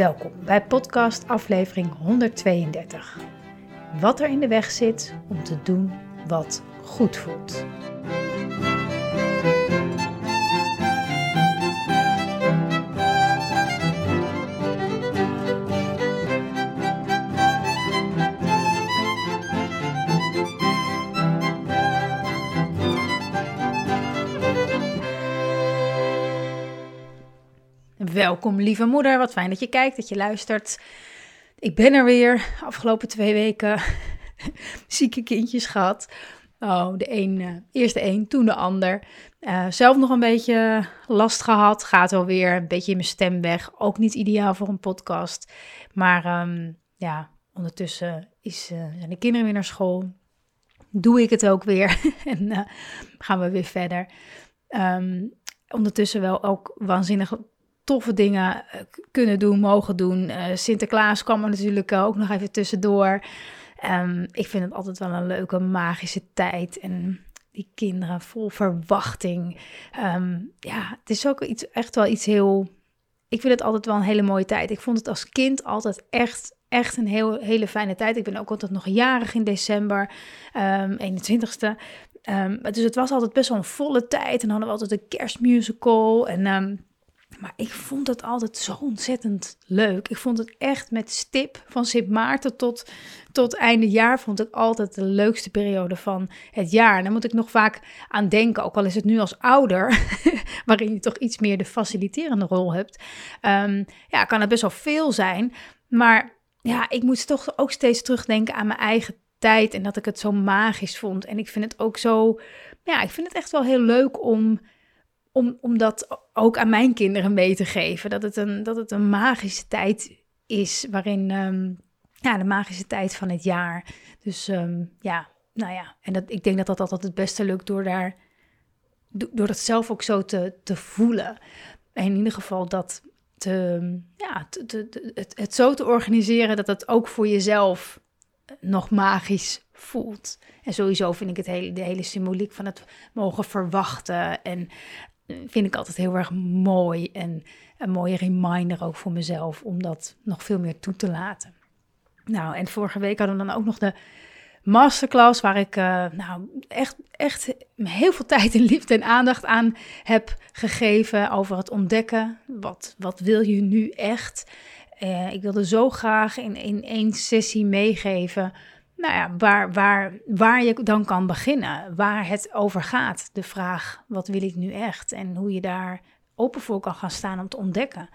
Welkom bij podcast aflevering 132. Wat er in de weg zit om te doen wat goed voelt. Welkom lieve moeder, wat fijn dat je kijkt, dat je luistert. Ik ben er weer, afgelopen twee weken zieke kindjes gehad. Oh, de een, uh, eerst de een, toen de ander. Uh, zelf nog een beetje last gehad, gaat wel weer een beetje in mijn stem weg. Ook niet ideaal voor een podcast. Maar um, ja, ondertussen is, uh, zijn de kinderen weer naar school. Doe ik het ook weer en gaan we weer verder. Um, ondertussen wel ook waanzinnig toffe dingen eh, kunnen doen, mogen doen. Uh, Sinterklaas kwam er natuurlijk ook nog even tussendoor. Um, ik vind het altijd wel een leuke magische tijd. En die kinderen vol verwachting. Um, ja, het is ook iets, echt wel iets heel. Ik vind het altijd wel een hele mooie tijd. Ik vond het als kind altijd echt, echt een heel, hele fijne tijd. Ik ben ook altijd nog jarig in december, um, 21ste. Um, dus het was altijd best wel een volle tijd. En hadden we altijd een kerstmusical. En maar ik vond het altijd zo ontzettend leuk. Ik vond het echt met stip van Sint Maarten tot, tot einde jaar vond ik altijd de leukste periode van het jaar. En daar moet ik nog vaak aan denken, ook al is het nu als ouder, waarin je toch iets meer de faciliterende rol hebt. Um, ja, kan het best wel veel zijn. Maar ja, ik moet toch ook steeds terugdenken aan mijn eigen tijd en dat ik het zo magisch vond. En ik vind het ook zo, ja, ik vind het echt wel heel leuk om om, om dat ook aan mijn kinderen mee te geven. Dat het een, dat het een magische tijd is waarin, um, ja, de magische tijd van het jaar. Dus um, ja, nou ja, en dat, ik denk dat dat altijd het beste lukt door daar, door dat zelf ook zo te, te voelen. En in ieder geval dat te, ja, het, het zo te organiseren dat het ook voor jezelf nog magisch voelt. En sowieso vind ik het hele, de hele symboliek van het mogen verwachten en vind ik altijd heel erg mooi. En een mooie reminder ook voor mezelf om dat nog veel meer toe te laten. Nou, en vorige week hadden we dan ook nog de masterclass waar ik uh, nou, echt, echt heel veel tijd en liefde en aandacht aan heb gegeven over het ontdekken. Wat, wat wil je nu echt? Uh, ik wilde zo graag in, in één sessie meegeven nou ja, waar, waar, waar je dan kan beginnen, waar het over gaat. De vraag, wat wil ik nu echt? En hoe je daar open voor kan gaan staan om te ontdekken.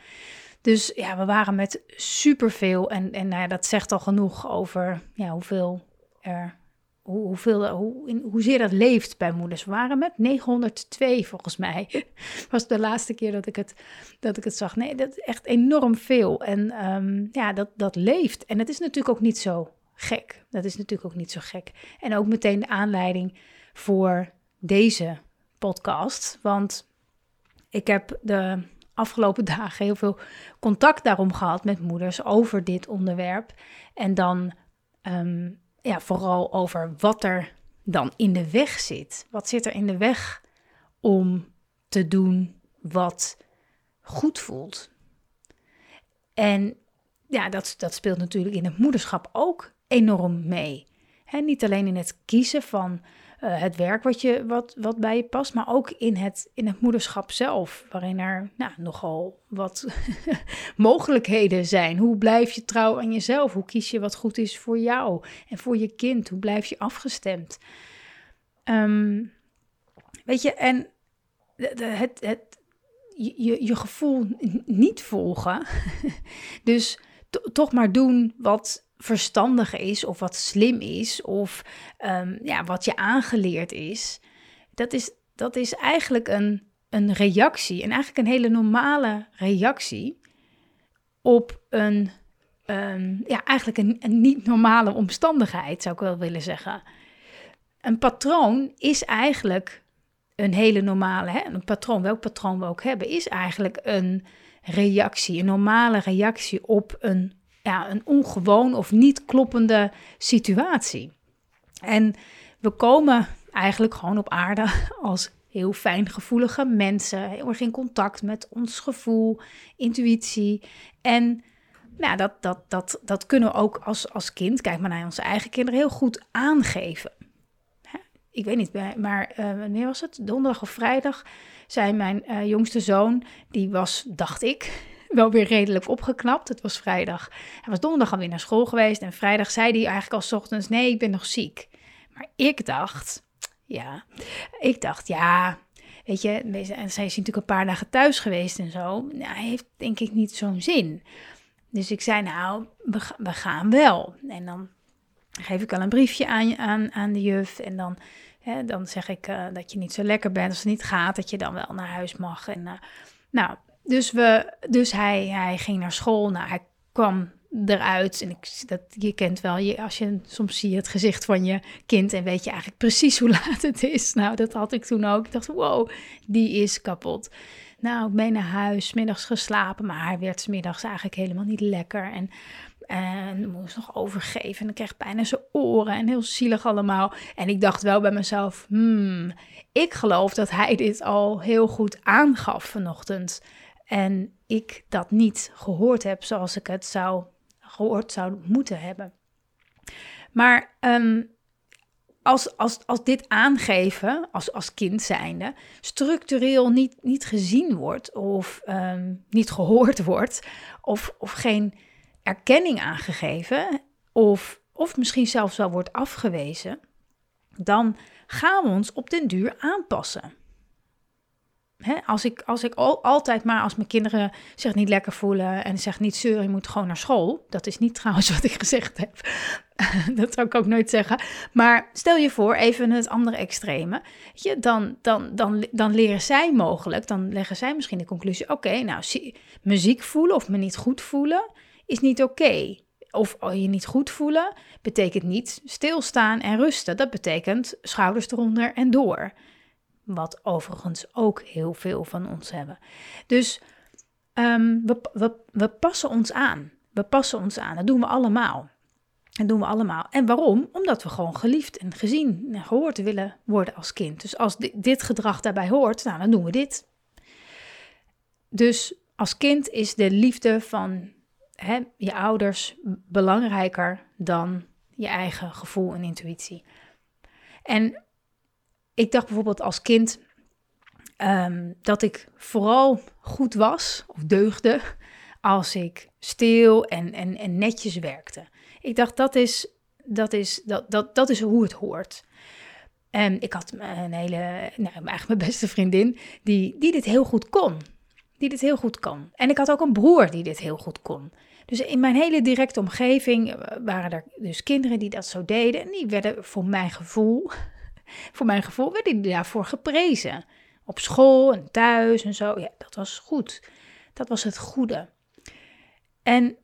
Dus ja, we waren met superveel en, en nou ja, dat zegt al genoeg over ja, hoeveel er, hoe, hoeveel, hoe, hoezeer dat leeft bij moeders. We waren met 902 volgens mij. was de laatste keer dat ik het, dat ik het zag. Nee, dat is echt enorm veel. En um, ja, dat, dat leeft. En het is natuurlijk ook niet zo gek. Dat is natuurlijk ook niet zo gek. En ook meteen de aanleiding voor deze podcast. Want ik heb de afgelopen dagen heel veel contact daarom gehad met moeders over dit onderwerp. En dan um, ja, vooral over wat er dan in de weg zit. Wat zit er in de weg om te doen wat goed voelt? En ja, dat, dat speelt natuurlijk in het moederschap ook enorm mee. Niet alleen in het kiezen van uh, het werk wat, je, wat, wat bij je past, maar ook in het, in het moederschap zelf, waarin er nou, nogal wat mogelijkheden zijn. Hoe blijf je trouw aan jezelf? Hoe kies je wat goed is voor jou en voor je kind? Hoe blijf je afgestemd? Um, weet je, en het, het, je, je gevoel niet volgen, dus toch maar doen wat verstandig is of wat slim is of um, ja, wat je aangeleerd is, dat is, dat is eigenlijk een, een reactie en eigenlijk een hele normale reactie op een ehm, ja, eigenlijk een, een niet normale omstandigheid, zou ik wel willen zeggen. Een patroon is eigenlijk een hele normale, hè, een patroon, welk patroon we ook hebben, is eigenlijk een reactie, een normale reactie op een, ja, een ongewoon of niet kloppende situatie. En we komen eigenlijk gewoon op aarde als heel fijngevoelige mensen, heel erg in contact met ons gevoel, intuïtie. En nou, dat, dat, dat, dat kunnen we ook als, als kind, kijk maar naar onze eigen kinderen, heel goed aangeven. Ik weet niet, maar uh, wanneer was het? Donderdag of vrijdag zei mijn uh, jongste zoon, die was, dacht ik, wel weer redelijk opgeknapt. Het was vrijdag. Hij was donderdag alweer naar school geweest en vrijdag zei hij eigenlijk al ochtends, nee, ik ben nog ziek. Maar ik dacht, ja, ik dacht, ja, weet je, en zij is natuurlijk een paar dagen thuis geweest en zo. Nou, hij heeft denk ik niet zo'n zin. Dus ik zei, nou, we, gaan wel. En dan geef ik al een briefje aan, aan, aan de juf. En dan, hè, dan zeg ik uh, dat je niet zo lekker bent. Als het niet gaat, dat je dan wel naar huis mag. En, uh, nou, dus, we, dus hij, hij ging naar school. Nou, hij kwam eruit. En ik, dat, je kent wel, je, als je soms zie je het gezicht van je kind en weet je eigenlijk precies hoe laat het is. Nou, dat had ik toen ook. Ik dacht, wow, die is kapot. Nou, ik mee naar huis, middags geslapen, maar hij werd middags eigenlijk helemaal niet lekker. En, en moest nog overgeven en ik kreeg bijna zijn oren en heel zielig allemaal. En ik dacht wel bij mezelf, hmm, ik geloof dat hij dit al heel goed aangaf vanochtend. En ik dat niet gehoord heb zoals ik het zou gehoord zou moeten hebben. Maar ehm, als, als, als dit aangeven, als, als kind zijnde, structureel niet, niet gezien wordt of ehm, niet gehoord wordt, of, of geen erkenning aangegeven, of, of misschien zelfs wel wordt afgewezen, dan gaan we ons op den duur aanpassen als ik, als ik al, altijd maar als mijn kinderen zich niet lekker voelen en zeggen niet zeuren, je moet gewoon naar school. Dat is niet trouwens wat ik gezegd heb. dat zou ik ook nooit zeggen. Maar stel je voor, even het andere extreme. Je, dan, dan, dan, dan leren zij mogelijk, dan leggen zij misschien de conclusie: oké, nou, muziek voelen of me niet goed voelen is niet oké. Of je niet goed voelen betekent niet stilstaan en rusten. Dat betekent schouders eronder en door. Wat overigens ook heel veel van ons hebben. Dus um, we, we, passen ons aan. We passen ons aan. Dat doen we allemaal. Dat doen we allemaal. En waarom? Omdat we gewoon geliefd en gezien en gehoord willen worden als kind. Dus als dit, gedrag daarbij hoort, nou, dan doen we dit. Dus als kind is de liefde van hè, je ouders belangrijker dan je eigen gevoel en intuïtie. En ik dacht bijvoorbeeld als kind ehm, dat ik vooral goed was of deugde als ik stil en, en, en netjes werkte. Ik dacht dat is, dat, is, dat, dat, dat is hoe het hoort. En ik had een hele, nou, eigenlijk mijn beste vriendin, die, die dit heel goed kon. Die dit heel goed kon. En ik had ook een broer die dit heel goed kon. Dus in mijn hele directe omgeving eh, waren er dus kinderen die dat zo deden. En die werden voor mijn gevoel voor mijn gevoel werden die daarvoor geprezen. Op school en thuis en zo. Ja, dat was goed. Dat was het goede. En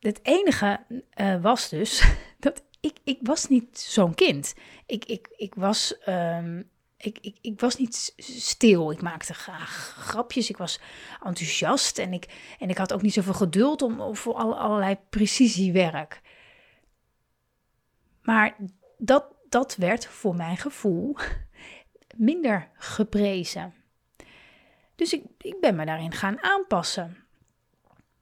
het enige uh, was dus dat ik, ik was niet zo'n kind. Ik, ik, ik, was, um, ik, ik, ik was niet stil. Ik maakte graag grapjes. Ik was enthousiast. En ik, en ik had ook niet zoveel geduld om, voor allerlei precisiewerk. Maar dat, dat werd voor mijn gevoel minder geprezen. Dus ik, ik ben me daarin gaan aanpassen.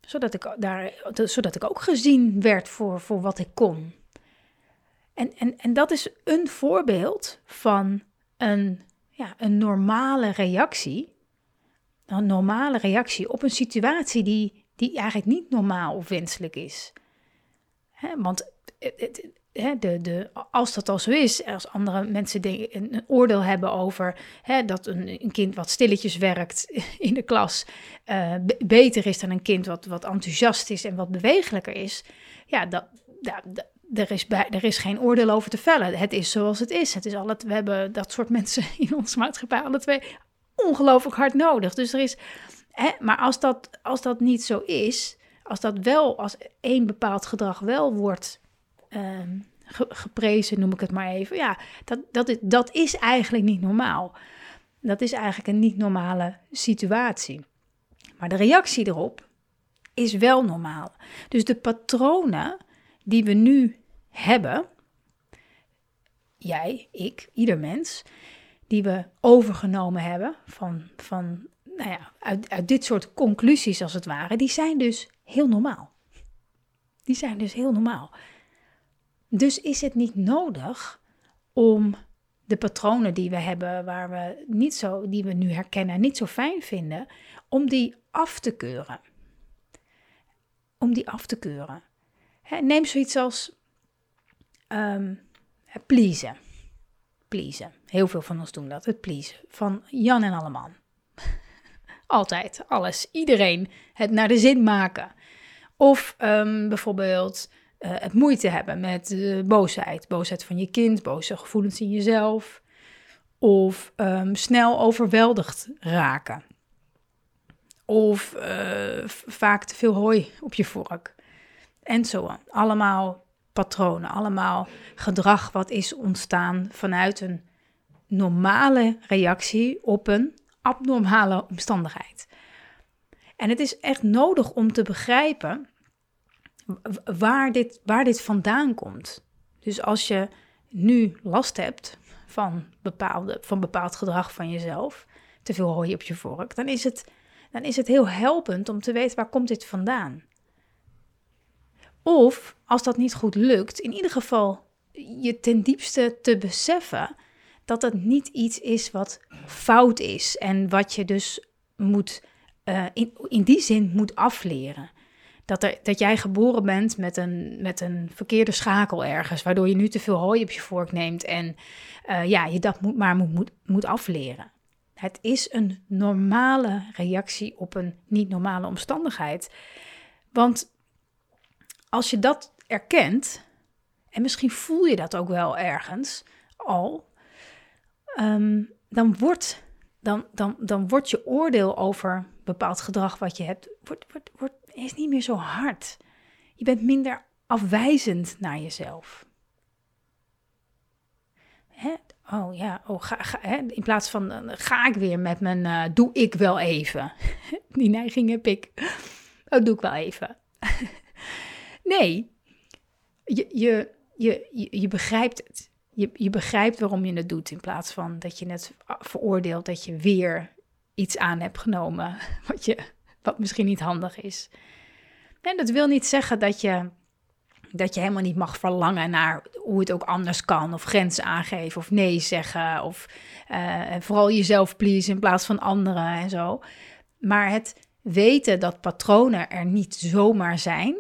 Zodat ik, daar, zodat ik ook gezien werd voor, voor wat ik kon. En, en, en dat is een voorbeeld van een, ja, een normale reactie. Een normale reactie op een situatie die, die eigenlijk niet normaal of wenselijk is. want het, als dat al zo is, als andere mensen een, oordeel hebben over dat een, een, kind wat stilletjes werkt in de klas uh, beter is dan een kind wat, wat enthousiast is en wat bewegelijker is, ja, dat, er, is bij, is geen oordeel over te vellen. Het is zoals het is. Het is alle, we hebben dat soort mensen in onze maatschappij alle twee ongelooflijk hard nodig. Dus er is, maar als dat, als dat niet zo is, als dat wel, als één bepaald gedrag wel wordt ehm, geprezen, noem ik het maar even, ja, dat, dat, is, dat is eigenlijk niet normaal. Dat is eigenlijk een niet normale situatie. Maar de reactie erop is wel normaal. Dus de patronen die we nu hebben, jij, ik, ieder mens, die we overgenomen hebben van, van nou ja, uit, uit dit soort conclusies als het ware, die zijn dus heel normaal. Die zijn dus heel normaal. Dus is het niet nodig om de patronen die we hebben, waar we niet zo, die we nu herkennen, niet zo fijn vinden, om die af te keuren. Om die af te keuren. neem zoiets als um, pleasen. Pleasen. Heel veel van ons doen dat, het pleasen. Van Jan en Alleman. Altijd, alles, iedereen. Het naar de zin maken. Of um, bijvoorbeeld uh, het moeite hebben met boosheid. Boosheid van je kind, boze gevoelens in jezelf. Of um, snel overweldigd raken. Of uh, vaak te veel hooi op je vork. En zo Allemaal patronen, allemaal gedrag wat is ontstaan vanuit een normale reactie op een abnormale omstandigheid. En het is echt nodig om te begrijpen waar dit, waar dit vandaan komt. Dus als je nu last hebt van, bepaalde, van bepaald gedrag van jezelf, te veel hooi op je vork, dan is, het, dan is het heel helpend om te weten waar komt dit vandaan. Of als dat niet goed lukt, in ieder geval je ten diepste te beseffen dat het niet iets is wat fout is en wat je dus moet, uh, in, in die zin moet afleren. Dat, er, dat jij geboren bent met een, met een verkeerde schakel ergens, waardoor je nu te veel hooi op je vork neemt en uh, ja, je dat moet, maar moet, moet, moet afleren. Het is een normale reactie op een niet normale omstandigheid. Want als je dat erkent, en misschien voel je dat ook wel ergens al, Ehm, dan, wordt, dan, dan, dan wordt je oordeel over bepaald gedrag wat je hebt, wordt, wordt, wordt, is niet meer zo hard. Je bent minder afwijzend naar jezelf. Hè? Oh ja, oh, ga, hè? in plaats van ga ik weer met mijn uh, doe ik wel even. Die neiging heb ik. Oh, doe ik wel even. nee, je, je, je, je begrijpt het je, je begrijpt waarom je het doet in plaats van dat je net veroordeelt dat je weer iets aan hebt genomen wat, je, wat misschien niet handig is. En dat wil niet zeggen dat je, dat je helemaal niet mag verlangen naar hoe het ook anders kan, of grenzen aangeven, of nee zeggen, of uh, vooral jezelf please in plaats van anderen en zo. Maar het weten dat patronen er niet zomaar zijn,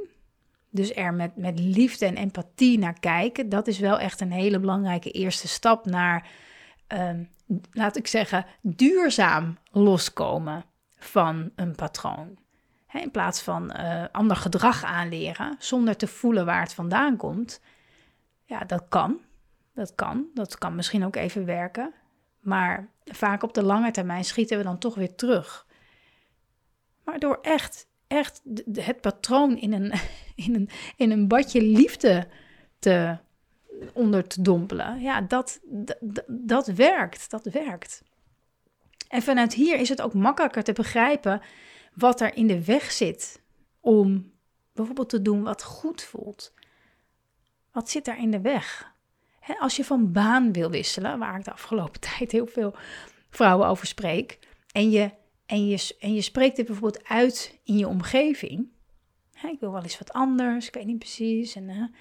dus er met, met liefde en empathie naar kijken, dat is wel echt een hele belangrijke eerste stap naar, um, laat ik zeggen, duurzaam loskomen van een patroon. in plaats van uh, ander gedrag aanleren zonder te voelen waar het vandaan komt. Ja, dat kan. Dat kan. Dat kan misschien ook even werken. Maar vaak op de lange termijn schieten we dan toch weer terug. Maar door echt echt het patroon in een, in een, in een badje liefde te, onder te dompelen. Ja, dat, dat werkt. Dat werkt. En vanuit hier is het ook makkelijker te begrijpen wat er in de weg zit om bijvoorbeeld te doen wat goed voelt. Wat zit daar in de weg? als je van baan wil wisselen, waar ik de afgelopen tijd heel veel vrouwen over spreek, en je en je, en je spreekt dit bijvoorbeeld uit in je omgeving. Ik wil wel eens wat anders, ik weet niet precies. En,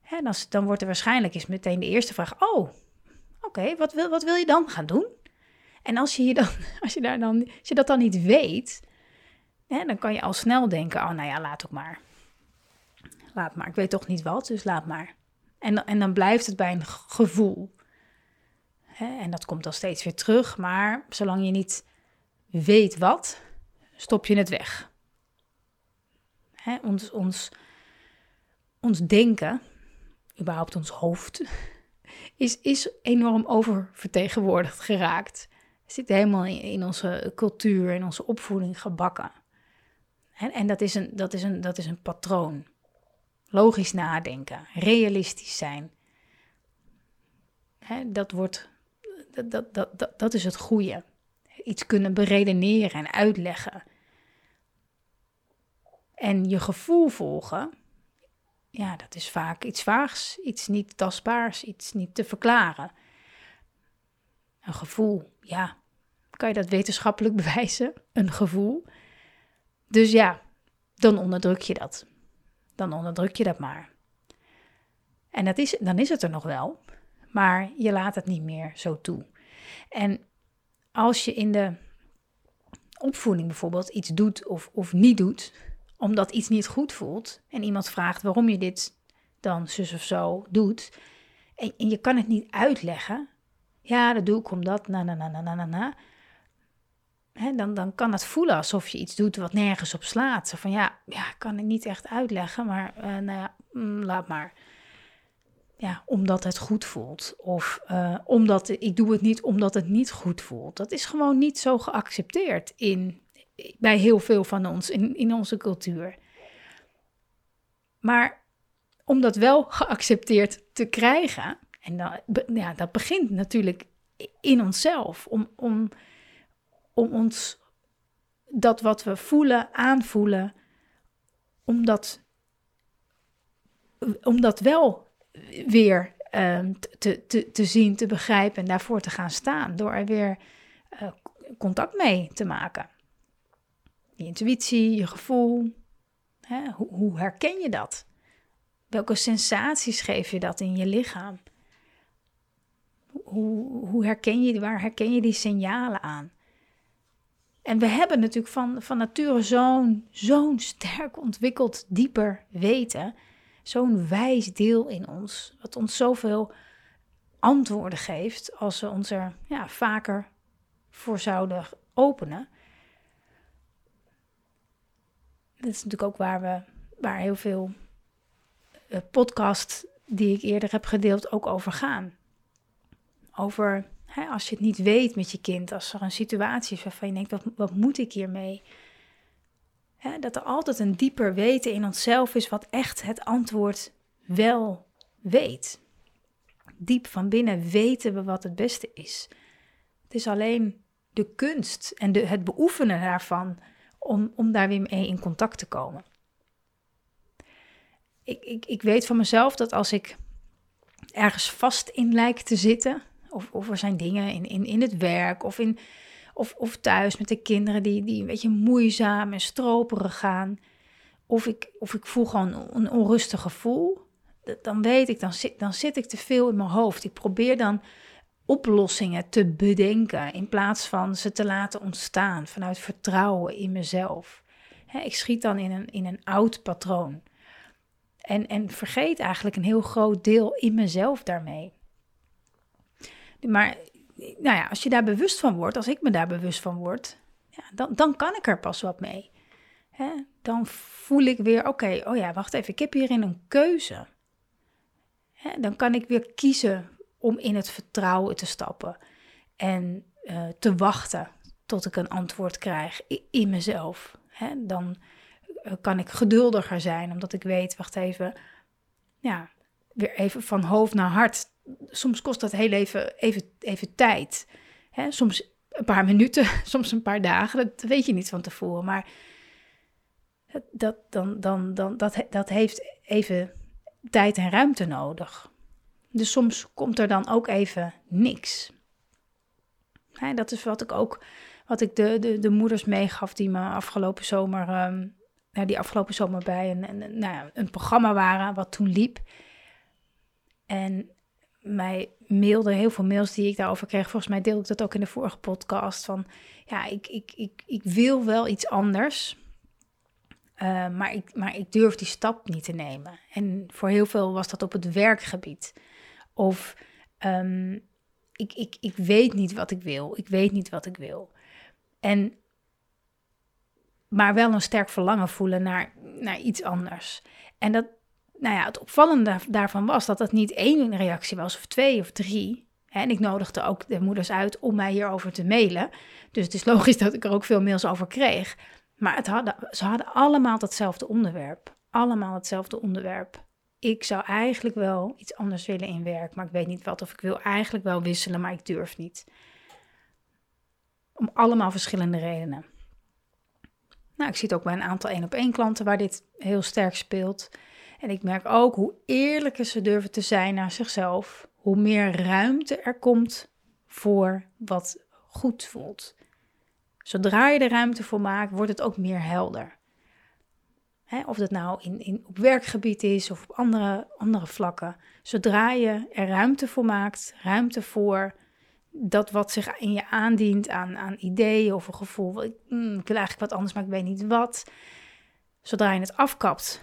hè, dan, dan wordt er waarschijnlijk eens meteen de eerste vraag: Oh, oké, wat, wil, wat wil je dan gaan doen? En als je, je dan, als je, daar dan, als je dat dan niet weet, hè, dan kan je al snel denken: Oh, nou ja, laat ook maar. Laat maar, ik weet toch niet wat, dus laat maar. En, en dan blijft het bij een gevoel. Hè, en dat komt dan steeds weer terug, maar zolang je niet weet wat, stop je het weg. Hè, ons, ons, ons denken, überhaupt ons hoofd, is, is enorm oververtegenwoordigd geraakt. Zit helemaal in, in onze cultuur, in onze opvoeding gebakken. En, en dat, is een, dat, is een, dat is een patroon. Logisch nadenken, realistisch zijn. Hè, dat, wordt, dat, dat, dat, dat, dat is het goede. Iets kunnen beredeneren en uitleggen. En je gevoel volgen, ja, dat is vaak iets vaags, iets niet tastbaars, iets niet te verklaren. Een gevoel, ja, kan je dat wetenschappelijk bewijzen? Een gevoel. Dus ja, dan onderdruk je dat. Dan onderdruk je dat maar. En dat is, dan is het er nog wel, maar je laat het niet meer zo toe. En als je in de opvoeding bijvoorbeeld iets doet of, of niet doet, omdat iets niet goed voelt, en iemand vraagt waarom je dit dan zus of zo doet, en, en je kan het niet uitleggen, ja, dat doe ik omdat, na, na, na, na, na, na, dan, dan kan het voelen alsof je iets doet wat nergens op slaat. Zo van ja, ja ik kan het niet echt uitleggen, maar uh, nou ja, mm, laat maar. Ja, omdat het goed voelt. Of uh, omdat ik doe het niet omdat het niet goed voelt. Dat is gewoon niet zo geaccepteerd in, bij heel veel van ons, in, in onze cultuur. Maar om dat wel geaccepteerd te krijgen, en ja, dat begint natuurlijk in onszelf. Om, om om ons dat wat we voelen, aanvoelen, om dat, om dat wel weer uh, te, te, te zien, te begrijpen en daarvoor te gaan staan. Door er weer uh, contact mee te maken. Je intuïtie, je gevoel. Hè? Hoe, hoe herken je dat? Welke sensaties geef je dat in je lichaam? Hoe, hoe herken je, waar herken je die signalen aan? En we hebben natuurlijk van, van nature zo'n zo'n sterk ontwikkeld, dieper weten. Zo'n wijs deel in ons, wat ons zoveel antwoorden geeft als we ons er ja, vaker voor zouden openen. Dat is natuurlijk ook waar, we, waar heel veel uh, podcasts die ik eerder heb gedeeld ook over gaan. Over als je het niet weet met je kind, als er een situatie is waarvan je denkt, wat, moet ik hiermee? dat er altijd een dieper weten in onszelf is wat echt het antwoord wel weet. Diep van binnen weten we wat het beste is. Het is alleen de kunst en de, het beoefenen daarvan om, om daar weer mee in contact te komen. Ik, ik, ik weet van mezelf dat als ik ergens vast in lijk te zitten, of, of er zijn dingen in, in, in het werk of, in, of, of thuis met de kinderen die, die een beetje moeizaam en stroperig gaan. Of ik, of ik voel gewoon een onrustig gevoel. Dan weet ik, dan zit, dan zit ik te veel in mijn hoofd. Ik probeer dan oplossingen te bedenken in plaats van ze te laten ontstaan vanuit vertrouwen in mezelf. ik schiet dan in een, in een oud patroon. En, en vergeet eigenlijk een heel groot deel in mezelf daarmee. Maar nou ja, als je daar bewust van wordt, als ik me daar bewust van word, ja, dan, dan kan ik er pas wat mee. Hè? Dan voel ik weer, oké, oh ja, wacht even, ik heb hierin een keuze. Hè? Dan kan ik weer kiezen om in het vertrouwen te stappen en uh, te wachten tot ik een antwoord krijg in mezelf. Hè? Dan uh, kan ik geduldiger zijn, omdat ik weet, wacht even, ja, weer even van hoofd naar hart soms kost dat heel even, even, even tijd. Hè? Soms een paar minuten, soms een paar dagen, dat weet je niet van tevoren. Maar dat, dan, dan, dan, dat, dat heeft even tijd en ruimte nodig. Dus soms komt er dan ook even niks. Hè, dat is wat ik ook, wat ik de, de, de moeders meegaf die me afgelopen zomer, um, die afgelopen zomer bij een, een, nou een programma waren wat toen liep. En mij mailden heel veel mails die ik daarover kreeg. Volgens mij deelde ik dat ook in de vorige podcast. Van ja, ik, ik, ik, ik wil wel iets anders. Uh, maar, ik, maar ik durf die stap niet te nemen. En voor heel veel was dat op het werkgebied. Of um, ik, ik, ik weet niet wat ik wil. Ik weet niet wat ik wil. En, maar wel een sterk verlangen voelen naar, naar iets anders. En dat, nou ja, het opvallende daarvan was dat het niet één reactie was, of twee of drie. En ik nodigde ook de moeders uit om mij hierover te mailen. Dus het is logisch dat ik er ook veel mails over kreeg. Maar het hadden, ze hadden allemaal hetzelfde onderwerp. Allemaal hetzelfde onderwerp. Ik zou eigenlijk wel iets anders willen in werk, maar ik weet niet wat. Of ik wil eigenlijk wel wisselen, maar ik durf niet. Om allemaal verschillende redenen. Nou, ik zie het ook bij een aantal één op één klanten waar dit heel sterk speelt. En ik merk ook hoe eerlijker ze durven te zijn naar zichzelf, hoe meer ruimte er komt voor wat goed voelt. Zodra je er ruimte voor maakt, wordt het ook meer helder. of dat nou in, in, op werkgebied is of op andere, andere vlakken. Zodra je er ruimte voor maakt, ruimte voor dat wat zich in je aandient aan, aan ideeën of een gevoel. Ik, mm, ik wil eigenlijk wat anders, maar ik weet niet wat. Zodra je het afkapt,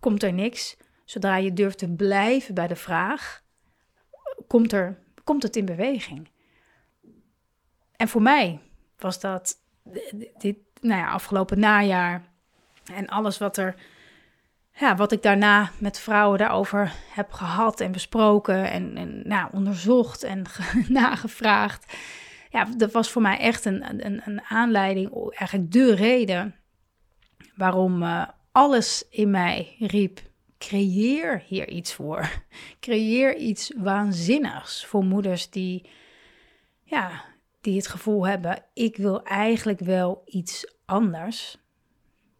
komt er niks. Zodra je durft te blijven bij de vraag, komt, er, komt het in beweging. En voor mij was dat dit nou ja, afgelopen najaar en alles wat er, ja, wat ik daarna met vrouwen daarover heb gehad en besproken en, en nou, onderzocht en nagevraagd. Ja, dat was voor mij echt een, een, een aanleiding, eigenlijk de reden waarom uh, alles in mij riep: creëer hier iets voor. Creëer iets waanzinnigs voor moeders die, ja, die het gevoel hebben: ik wil eigenlijk wel iets anders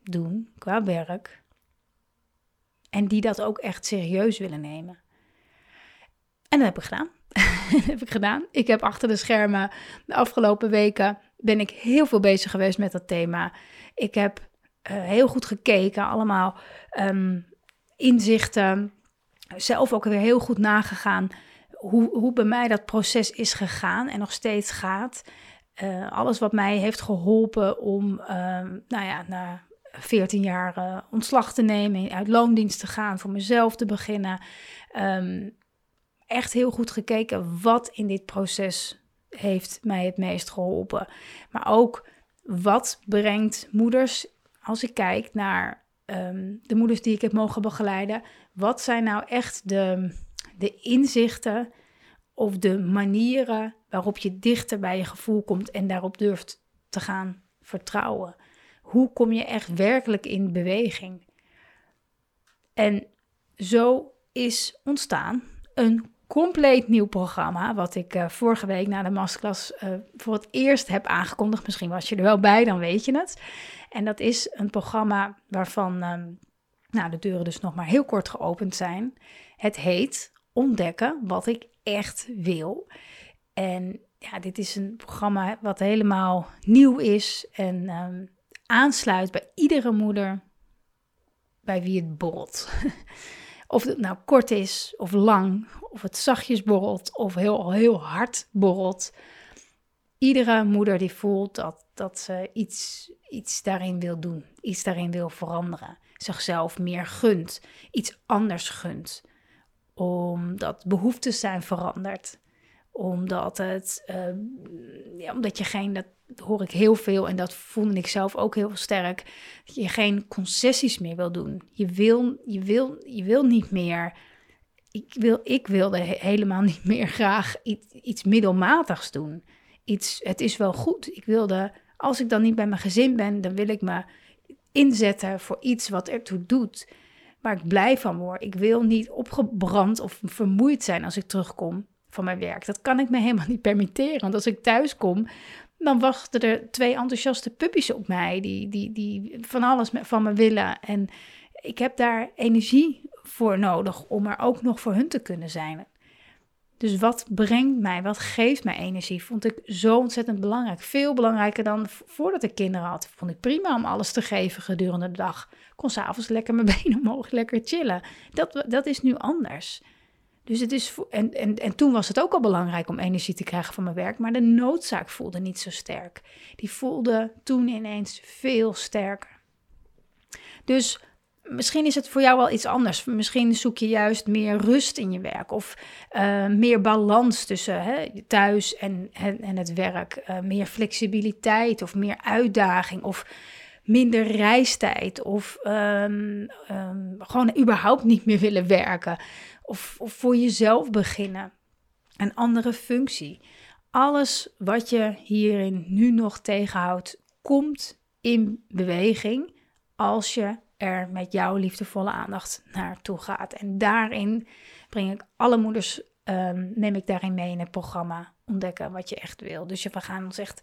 doen qua werk. En die dat ook echt serieus willen nemen. En dat heb ik gedaan. dat heb ik gedaan. Ik heb achter de schermen de afgelopen weken ben ik heel veel bezig geweest met dat thema. Ik heb heel goed gekeken, allemaal um, inzichten. Zelf ook weer heel goed nagegaan hoe, hoe bij mij dat proces is gegaan en nog steeds gaat. Uh, alles wat mij heeft geholpen om, uh, nou ja, na 14 jaar uh, ontslag te nemen, uit loondienst te gaan, voor mezelf te beginnen. Um, echt heel goed gekeken wat in dit proces heeft mij het meest geholpen. Maar ook wat brengt moeders als ik kijk naar um, de moeders die ik heb mogen begeleiden, wat zijn nou echt de, de inzichten of de manieren waarop je dichter bij je gevoel komt en daarop durft te gaan vertrouwen? Hoe kom je echt werkelijk in beweging? En zo is ontstaan een compleet nieuw programma, wat ik uh, vorige week na de masterclass uh, voor het eerst heb aangekondigd. Misschien was je er wel bij, dan weet je het. En dat is een programma waarvan um, nou, de deuren dus nog maar heel kort geopend zijn. Het heet Ontdekken wat ik echt wil. En ja, dit is een programma wat helemaal nieuw is en um, aansluit bij iedere moeder bij wie het borrelt. of het nou kort is of lang, of het zachtjes borrelt of heel, heel hard borrelt. Iedere moeder die voelt dat, dat ze iets, iets daarin wil doen, iets daarin wil veranderen, zichzelf meer gunt, iets anders gunt, omdat behoeftes zijn veranderd, omdat het, uh, ja, omdat je geen, dat hoor ik heel veel en dat voelde ik zelf ook heel sterk, dat je geen concessies meer wil doen. Je wil, je wil, je wil niet meer ik, wil, ik wilde helemaal niet meer graag iets, iets middelmatigs doen. Iets, het is wel goed. Ik wilde, als ik dan niet bij mijn gezin ben, dan wil ik me inzetten voor iets wat ertoe doet. Waar ik blij van word. Ik wil niet opgebrand of vermoeid zijn als ik terugkom van mijn werk. Dat kan ik me helemaal niet permitteren. Want als ik thuis kom, dan wachten er twee enthousiaste puppies op mij. Die, die, die van alles van me willen. En ik heb daar energie voor nodig om er ook nog voor hun te kunnen zijn. Dus wat brengt mij, wat geeft mij energie, vond ik zo ontzettend belangrijk. Veel belangrijker dan voordat ik kinderen had. Vond ik prima om alles te geven gedurende de dag. Kon s'avonds lekker mijn benen omhoog, lekker chillen. Dat, dat is nu anders. Dus het is, en, en, en toen was het ook al belangrijk om energie te krijgen van mijn werk, maar de noodzaak voelde niet zo sterk. Die voelde toen ineens veel sterker. Dus Misschien is het voor jou wel iets anders. Misschien zoek je juist meer rust in je werk of uh, meer balans tussen hè, thuis en, en, en, het werk. Uh, meer flexibiliteit of meer uitdaging of minder reistijd of um, um, gewoon überhaupt niet meer willen werken of, of voor jezelf beginnen. Een andere functie. Alles wat je hierin nu nog tegenhoudt, komt in beweging als je er met jouw liefdevolle aandacht naartoe gaat. En daarin breng ik alle moeders, um, neem ik daarin mee in het programma Ontdekken wat je echt wil. Dus we gaan ons echt.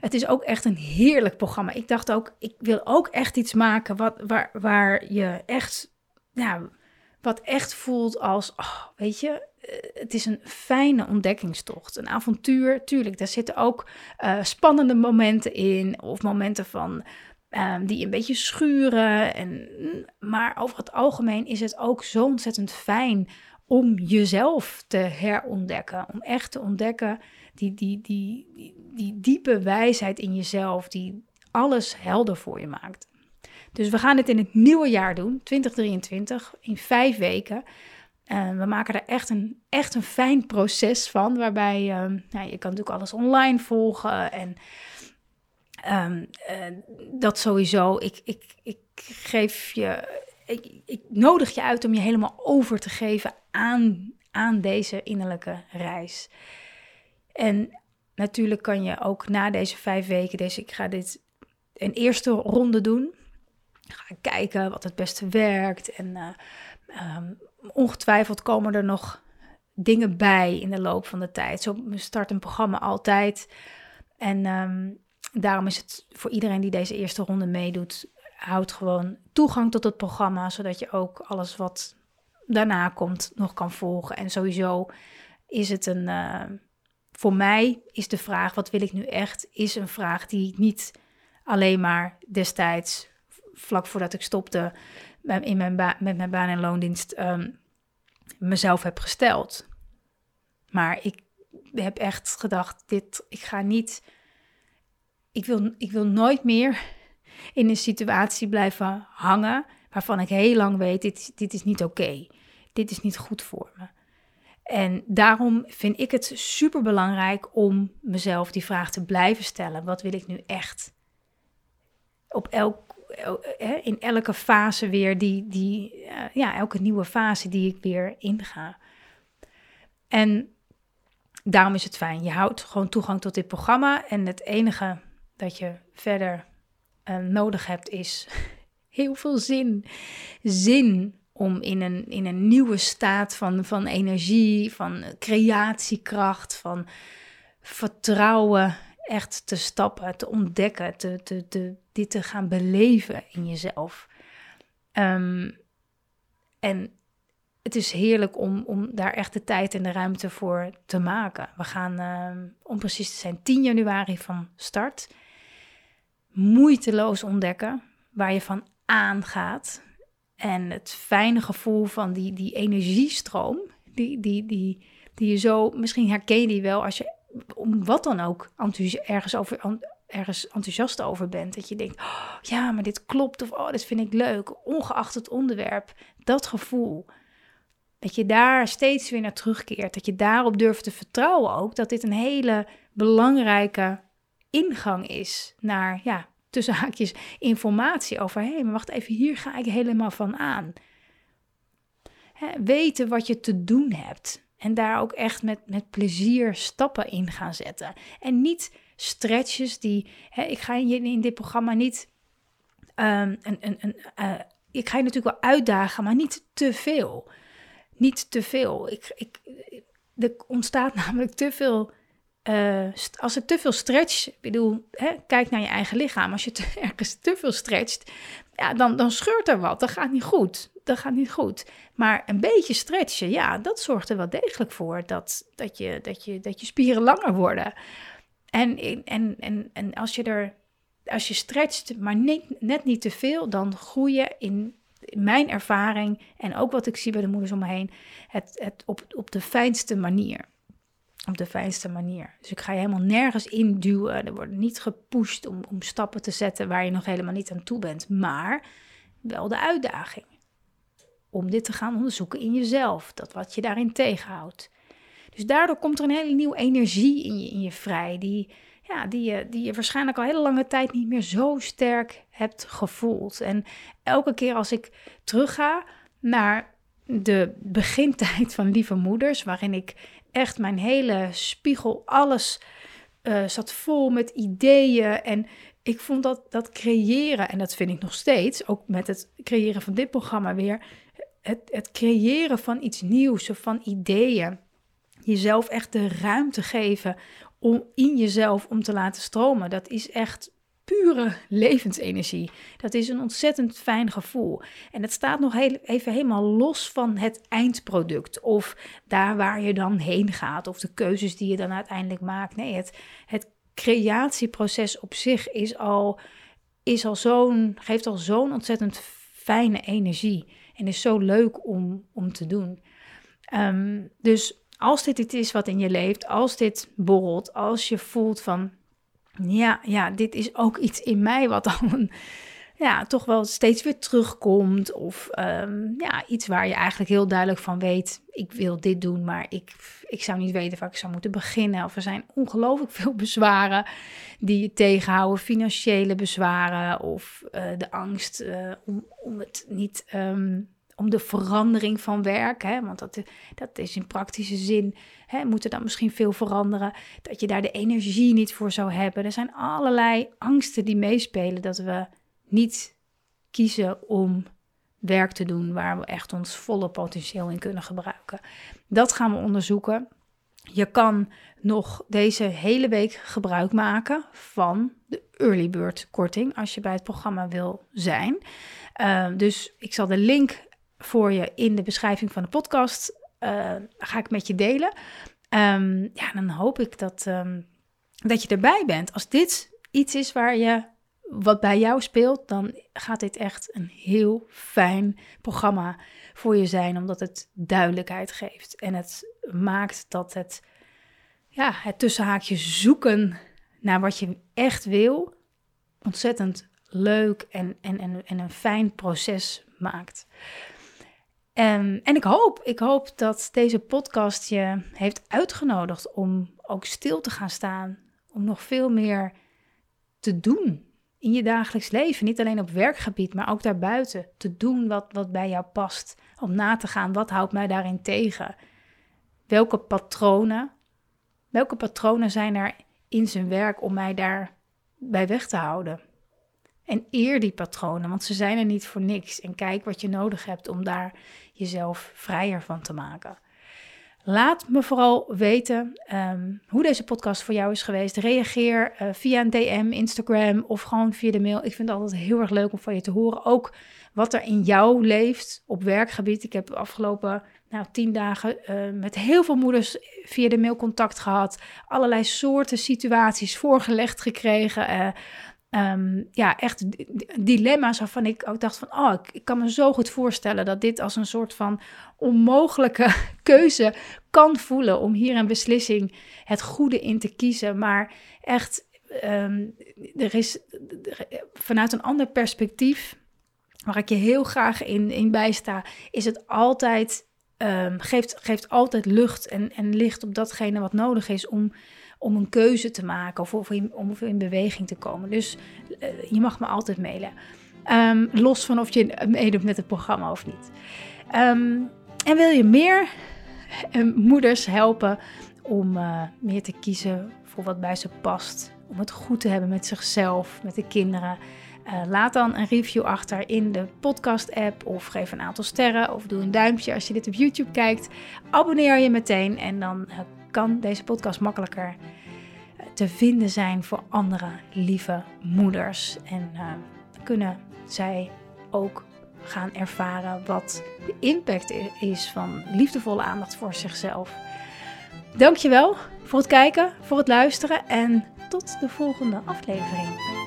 Het is ook echt een heerlijk programma. Ik dacht ook, ik wil ook echt iets maken wat, waar, waar je echt, ja, wat echt voelt als, oh, weet je, eh, het is een fijne ontdekkingstocht. Een avontuur, tuurlijk, daar zitten ook uh, spannende momenten in. Of momenten van Um, die een beetje schuren. En, maar over het algemeen is het ook zo ontzettend fijn om jezelf te herontdekken. Om echt te ontdekken die, die, die, die, die diepe wijsheid in jezelf, die alles helder voor je maakt. Dus we gaan het in het nieuwe jaar doen, 2023, in vijf weken. Uh, we maken er echt een, echt een fijn proces van, waarbij uh, nou, je kan natuurlijk alles online volgen en Um, dat sowieso. Ik, ik, ik geef je. Ik, ik, nodig je uit om je helemaal over te geven aan, aan deze innerlijke reis. En natuurlijk kan je ook na deze vijf weken, dus ik ga dit een eerste ronde doen. Ga kijken wat het beste werkt. En uh, um, ongetwijfeld komen er nog dingen bij in de loop van de tijd. Zo start een programma altijd. En um, daarom is het voor iedereen die deze eerste ronde meedoet, houdt gewoon toegang tot het programma, zodat je ook alles wat daarna komt nog kan volgen. En sowieso is het een, uh, voor mij is de vraag, wat wil ik nu echt, is een vraag die niet alleen maar destijds, vlak voordat ik stopte in mijn met mijn baan- en loondienst, um, mezelf heb gesteld. Maar ik heb echt gedacht, dit, ik ga niet ik wil, ik wil nooit meer in een situatie blijven hangen waarvan ik heel lang weet, dit, dit is niet oké. Dit is niet goed voor me. En daarom vind ik het super belangrijk om mezelf die vraag te blijven stellen. Wat wil ik nu echt? Op elk, in elke fase weer, die, die, eh, ja, elke nieuwe fase die ik weer inga. En daarom is het fijn. Je houdt gewoon toegang tot dit programma. En het enige dat je verder uh, nodig hebt, is heel veel zin. Zin om in een, in een nieuwe staat van, van energie, van creatiekracht, van vertrouwen echt te stappen, te ontdekken, te, te, dit te gaan beleven in jezelf. Um, en het is heerlijk om, om daar echt de tijd en de ruimte voor te maken. We gaan, um, om precies te zijn, 10 januari van start moeiteloos ontdekken waar je van aangaat. En het fijne gevoel van die, die energiestroom, die, die, die, die je zo, misschien herken je die wel als je om wat dan ook ergens, over, ergens enthousiast over bent. Dat je denkt, oh, ja, maar dit klopt of oh, dit vind ik leuk, ongeacht het onderwerp. Dat gevoel. Dat je daar steeds weer naar terugkeert. Dat je daarop durft te vertrouwen ook. Dat dit een hele belangrijke ingang is naar, ja, tussen haakjes informatie over, hé, hey, maar wacht even, hier ga ik helemaal van aan. Weten wat je te doen hebt en daar ook echt met, met plezier stappen in gaan zetten. En niet stretches die, ik ga je in dit programma niet, um, een, een, een, uh, ik ga je natuurlijk wel uitdagen, maar niet te veel. Niet te veel. Ik, ik, er ontstaat namelijk te veel uh, als het te veel stretch, ik bedoel, hè, kijk naar je eigen lichaam. Als je ergens te veel stretcht, ja, dan, dan scheurt er wat. Dat gaat niet goed. Dat gaat niet goed. Maar een beetje stretchen, ja, dat zorgt er wel degelijk voor dat, dat, je, dat, je, dat je spieren langer worden. En, en, en, en als je er, als je stretcht, maar net niet te veel, dan groei je in, in mijn ervaring en ook wat ik zie bij de moeders om me heen, het, het op, op de fijnste manier op de fijnste manier. Dus ik ga je helemaal nergens induwen. Er wordt niet gepusht om, om stappen te zetten waar je nog helemaal niet aan toe bent. Maar wel de uitdaging om dit te gaan onderzoeken in jezelf. Dat wat je daarin tegenhoudt. Dus daardoor komt er een hele nieuwe energie in je, in je vrij. Die, ja, die, je, die je waarschijnlijk al hele lange tijd niet meer zo sterk hebt gevoeld. En elke keer als ik terugga naar de begintijd van Lieve Moeders, waarin ik echt mijn hele spiegel, alles uh, zat vol met ideeën. En ik vond dat, dat creëren, en dat vind ik nog steeds, ook met het creëren van dit programma weer, het, het creëren van iets nieuws of van ideeën. Jezelf echt de ruimte geven om in jezelf om te laten stromen. Dat is echt pure levensenergie. Dat is een ontzettend fijn gevoel. En het staat nog heel, even helemaal los van het eindproduct. Of daar waar je dan heen gaat. Of de keuzes die je dan uiteindelijk maakt. Nee, het, het creatieproces op zich is al, is al zo'n, geeft al zo'n ontzettend fijne energie. En is zo leuk om, om te doen. Ehm, dus als dit iets is wat in je leeft, als dit borrelt, als je voelt van, ja, ja, dit is ook iets in mij wat dan ja, toch wel steeds weer terugkomt. Of ehm, ja, iets waar je eigenlijk heel duidelijk van weet, ik wil dit doen, maar ik, ik zou niet weten waar ik zou moeten beginnen. Of er zijn ongelooflijk veel bezwaren die je tegenhouden, financiële bezwaren of uh, de angst uh, om, om het niet... Um, om de verandering van werk, hè, want dat, dat is in praktische zin, hè, moet dan misschien veel veranderen, dat je daar de energie niet voor zou hebben. Er zijn allerlei angsten die meespelen dat we niet kiezen om werk te doen waar we echt ons volle potentieel in kunnen gebruiken. Dat gaan we onderzoeken. Je kan nog deze hele week gebruik maken van de early bird korting als je bij het programma wil zijn. Uh, dus ik zal de link voor je in de beschrijving van de podcast uh, ga ik met je delen. Um, ja, dan hoop ik dat, um, dat je erbij bent. Als dit iets is waar je wat bij jou speelt, dan gaat dit echt een heel fijn programma voor je zijn, omdat het duidelijkheid geeft en het maakt dat het, ja, het tussenhaakje zoeken naar wat je echt wil, ontzettend leuk en, en, en, en een fijn proces maakt. En, en ik hoop, ik hoop dat deze podcast je heeft uitgenodigd om ook stil te gaan staan, om nog veel meer te doen in je dagelijks leven. Niet alleen op werkgebied, maar ook daarbuiten. Te doen wat, wat bij jou past. Om na te gaan, wat houdt mij daarin tegen? Welke patronen, welke patronen zijn er in zijn werk om mij daar bij weg te houden? En eer die patronen, want ze zijn er niet voor niks. En kijk wat je nodig hebt om daar jezelf vrijer van te maken. Laat me vooral weten ehm, hoe deze podcast voor jou is geweest. Reageer uh, via een DM, Instagram of gewoon via de mail. Ik vind het altijd heel erg leuk om van je te horen. Ook wat er in jou leeft op werkgebied. Ik heb de afgelopen nou, tien dagen uh, met heel veel moeders via de mail contact gehad. Allerlei soorten situaties voorgelegd gekregen. Uh, um, ja, echt dilemma's waarvan ik ook dacht van, oh, ik, kan me zo goed voorstellen dat dit als een soort van onmogelijke keuze kan voelen om hier een beslissing het goede in te kiezen. Maar echt, um, er is vanuit een ander perspectief, waar ik je heel graag in, in bijsta, is het altijd, um, geeft, geeft altijd lucht en, en licht op datgene wat nodig is om om een keuze te maken of, om in beweging te komen. Dus uh, je mag me altijd mailen. Um, los van of je meedoet met het programma of niet. Um, en wil je meer uh, moeders helpen om uh, meer te kiezen voor wat bij ze past? Om het goed te hebben met zichzelf, met de kinderen. laat dan een review achter in de podcast-app of geef een aantal sterren of doe een duimpje als je dit op YouTube kijkt. Abonneer je meteen en dan kan deze podcast makkelijker eh, te vinden zijn voor andere lieve moeders. En uh, kunnen zij ook gaan ervaren wat de impact is van liefdevolle aandacht voor zichzelf. Dankjewel voor het kijken, voor het luisteren en tot de volgende aflevering.